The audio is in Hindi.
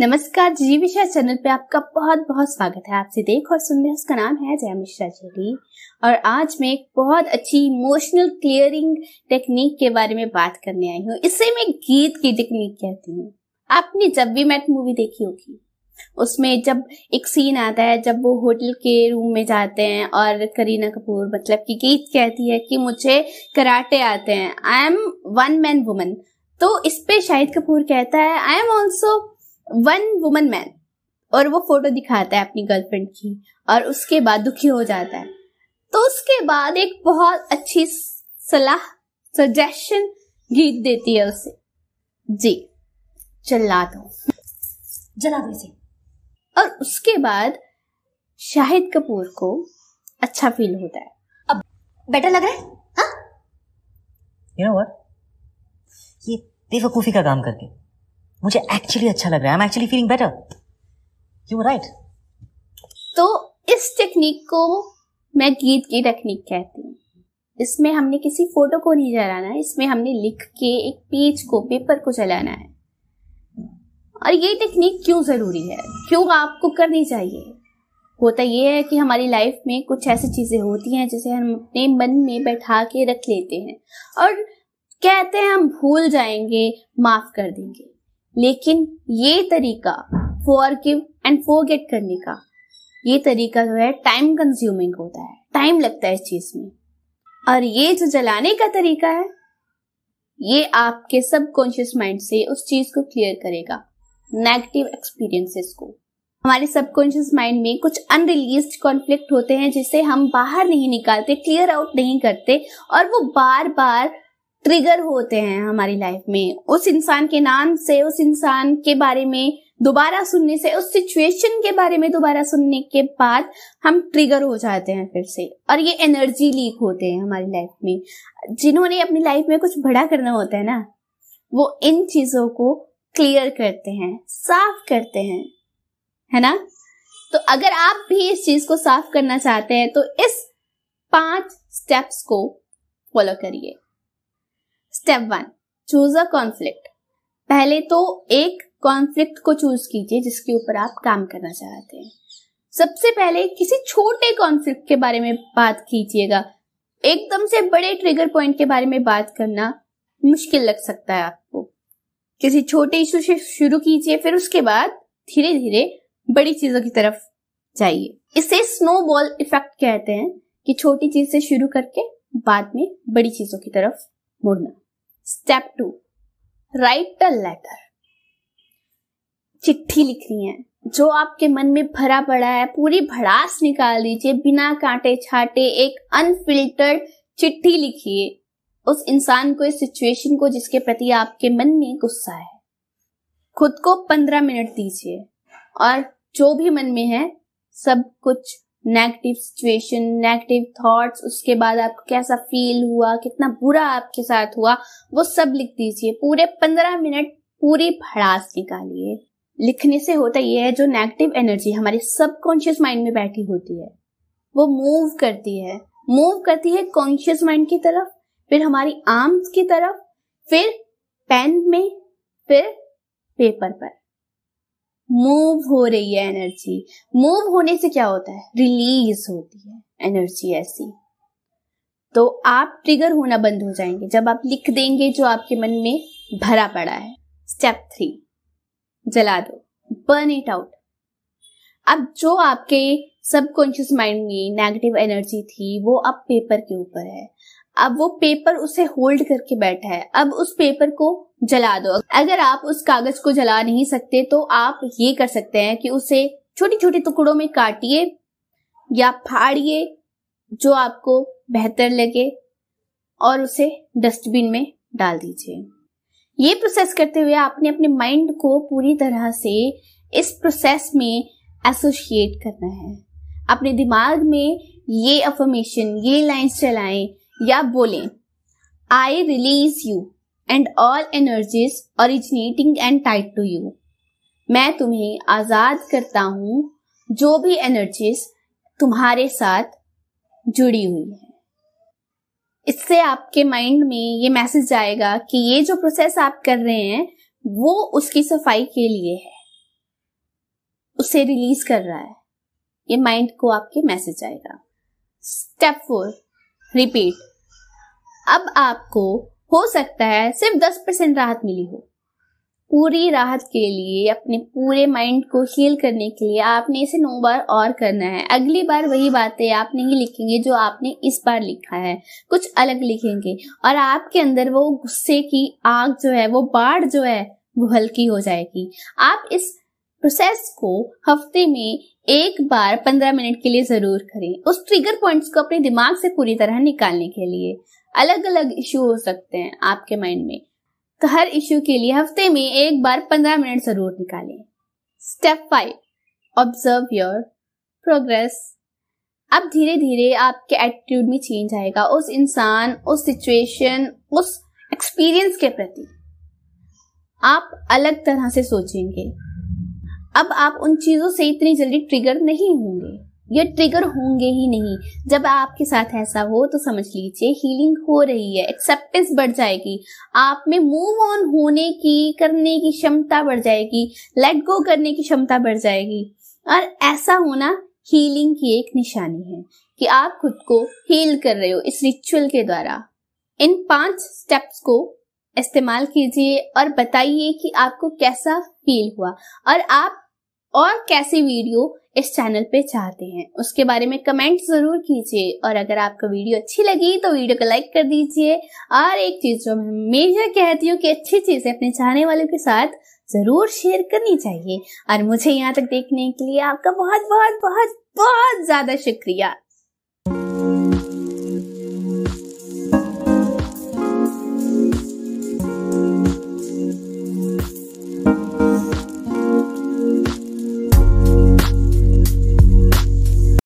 नमस्कार, जी विषय चैनल पे आपका बहुत बहुत स्वागत है। आपसे देख और सुन रहे उसका नाम है जया मिश्रा चेरी और आज मैं एक बहुत अच्छी इमोशनल क्लियरिंग टेक्निक के बारे में बात करने आई हूँ। इसे मैं गीत की टेक्निक कहती हूँ। आपने जब भी मैट मूवी देखी होगी, उसमें जब एक सीन आता है, जब वो होटल के रूम में जाते हैं और करीना कपूर मतलब की गीत कहती है कि मुझे कराटे आते हैं। I am one man woman तो इस पे शाहिद कपूर कहता है I am also one woman man और वो फ़ोटो दिखाता है अपनी गर्लफ्रेंड की और उसके बाद दुखी हो जाता है। तो उसके बाद एक बहुत अच्छी सलाह सजेशन गीत देती है उसे। जी चला दो जला दो और उसके बाद शाहिद कपूर को अच्छा फील होता है। अब बेटर लग रहा है? हाँ? यू नो व्हाट ये बेवकूफ़ी का काम करके। मुझे एक्चुअली अच्छा लग रहा है। Actually feeling better you right तो इस टेक्निक को मैं गीत की टेक्निक कहती हूँ। इसमें हमने किसी फ़ोटो को नहीं जलाना है। इसमें हमने लिख के एक पेज को पेपर को जलाना है। और ये टेक्निक क्यों ज़रूरी है? क्यों आपको करनी चाहिए? होता ये है कि हमारी लाइफ में कुछ ऐसी चीज़ें होती हैं जिसे हम अपने मन में बैठा के रख लेते हैं। और कहते हैं हम भूल जाएँगे, माफ़ कर देंगे। लेकिन ये तरीका फॉर गिव एंड फॉरगेट करने का, ये तरीका जो है टाइम कंज्यूमिंग होता है टाइम लगता है इस चीज़ में। और ये जो जलाने का तरीका है, ये आपके सबकॉन्शियस माइंड से उस चीज़ को क्लियर करेगा नेगेटिव एक्सपीरियंसेस को। हमारे सबकॉन्शियस माइंड में कुछ अनरिलीज कॉन्फ्लिक्ट होते हैं जिसे हम बाहर नहीं निकालते क्लियर आउट नहीं करते, और वो बार बार ट्रिगर होते हैं हमारी लाइफ में। उस इंसान के नाम से, उस इंसान के बारे में दोबारा सुनने से, उस सिचुएशन के बारे में दोबारा सुनने के बाद हम ट्रिगर हो जाते हैं फिर से। और ये एनर्जी लीक होते हैं हमारी लाइफ में। जिन्होंने अपनी लाइफ में कुछ बड़ा करना होता है ना, वो इन चीज़ों को क्लियर करते हैं, साफ़ करते हैं। है ना? तो अगर आप भी इस चीज़ को साफ़ करना चाहते हैं तो इस पाँच स्टेप्स को फॉलो करिए। Step one choose a conflict पहले तो एक कॉन्फ्लिक्ट को चूज़ कीजिए, जिसके ऊपर आप काम करना चाहते हैं। सबसे पहले किसी छोटे कॉन्फ्लिक्ट के बारे में बात कीजिएगा। एकदम से बड़े ट्रिगर पॉइंट के बारे में बात करना मुश्किल लग सकता है आपको। किसी छोटे इशू से शुरू कीजिए, फिर उसके बाद धीरे धीरे बड़ी चीज़ों की तरफ़ जाइए। इसे स्नो बॉल इफ़ेक्ट कहते हैं कि छोटी चीज़ से शुरू करके बाद में बड़ी चीज़ों की तरफ़ मुड़ना। Step two write a letter चिट्ठी लिखनी है। जो आपके मन में भरा पड़ा है, पूरी भड़ास निकाल दीजिए। बिना कांटे छाटे एक अनफिल्टर्ड चिट्ठी लिखिए। उस इंसान को, इस सिचुएशन को जिसके प्रति आपके मन में गुस्सा है। खुद को पंद्रह मिनट दीजिए। और जो भी मन में है, सब कुछ नेगेटिव सिचुएशन नेगेटिव थॉट्स उसके बाद आपको कैसा फील हुआ, कितना बुरा आपके साथ हुआ, वो सब लिख दीजिए। पूरे पंद्रह मिनट पूरी भड़ास निकालिए। लिखने से होता यह है, जो नेगेटिव एनर्जी हमारे सबकॉन्शियस माइंड में बैठी होती है, वो मूव करती है। मूव करती है कॉन्शियस माइंड की तरफ़, फिर हमारी आर्म्स की तरफ़, फिर पेन में, फिर पेपर पर। मूव हो रही है एनर्जी मूव होने से क्या होता है? रिलीज़ होती है एनर्जी ऐसी. तो आप ट्रिगर होना बंद हो जाएँगे. जब आप लिख देंगे जो आपके मन में भरा पड़ा है. स्टेप थ्री जला दो. बर्न इट आउट अब जो आपके सबकॉन्शियस माइंड में नेगेटिव एनर्जी थी, वो अब पेपर के ऊपर है. अब वो पेपर उसे होल्ड करके बैठा है। अब उस पेपर को जला दो। अगर आप उस कागज़ को जला नहीं सकते तो आप ये कर सकते हैं कि उसे छोटी छोटी टुकड़ों में काटिए या फाड़िए, जो आपको बेहतर लगे, और उसे डस्टबिन में डाल दीजिए। ये प्रोसेस करते हुए आपने अपने माइंड को पूरी तरह से इस प्रोसेस में एसोसिएट करना है। अपने दिमाग में ये अफर्मेशन ये लाइंस चलाएँ या बोलें I release you and all energies originating and tied to you मैं तुम्हें आज़ाद करता हूँ, जो भी एनर्जीज तुम्हारे साथ जुड़ी हुई है। इससे आपके माइंड में ये मैसेज जाएगा कि ये जो प्रोसेस आप कर रहे हैं, वो उसकी सफ़ाई के लिए है। उसे रिलीज़ कर रहा है। ये माइंड को आपके मैसेज आएगा स्टेप फोर रिपीट अब आपको हो सकता है सिर्फ़ दस परसेंट राहत मिली हो। पूरी राहत के लिए, अपने पूरे माइंड को हील करने के लिए आपने इसे नौ बार और करना है। अगली बार वही बातें आप नहीं लिखेंगे जो आपने इस बार लिखा है। कुछ अलग लिखेंगे और आपके अंदर वो गुस्से की आग जो है, वो बाढ़ जो है, वो हल्की हो जाएगी। आप इस प्रोसेस को हफ़्ते में एक बार पंद्रह मिनट के लिए ज़रूर करें। उस ट्रिगर पॉइंट्स को अपने दिमाग से पूरी तरह निकालने के लिए। अलग अलग इश्यू हो सकते हैं आपके माइंड में। तो हर इश्यू के लिए हफ़्ते में एक बार पंद्रह मिनट ज़रूर निकालें। Step five observe your progress अब धीरे धीरे आपके एटीट्यूड में चेंज आएगा उस इंसान, उस सिचुएशन उस एक्सपीरियंस के प्रति। आप अलग तरह से सोचेंगे। अब आप उन चीज़ों से इतनी जल्दी ट्रिगर नहीं होंगे। ये ट्रिगर होंगे ही नहीं। जब आपके साथ ऐसा हो तो समझ लीजिए हीलिंग हो रही है एक्सेप्टेंस बढ़ जाएगी। आप में मूव ऑन होने की, करने की क्षमता बढ़ जाएगी लेट गो करने की क्षमता बढ़ जाएगी। और ऐसा होना हीलिंग की एक निशानी है, कि आप खुद को हील कर रहे हो इस रिचुअल के द्वारा। इन पाँच स्टेप्स को इस्तेमाल कीजिए और बताइए कि आपको कैसा फील हुआ। और आप और कैसी वीडियो इस चैनल पे चाहते हैं। उसके बारे में कमेंट ज़रूर कीजिए और अगर आपको वीडियो अच्छी लगी तो वीडियो को लाइक कर दीजिए। और एक चीज़ जो मैं हमेशा कहती हूँ कि अच्छी चीज़ें अपने चाहने वालों के साथ ज़रूर शेयर करनी चाहिए। और मुझे यहाँ तक देखने के लिए आपका बहुत बहुत बहुत बहुत ज़्यादा शुक्रिया।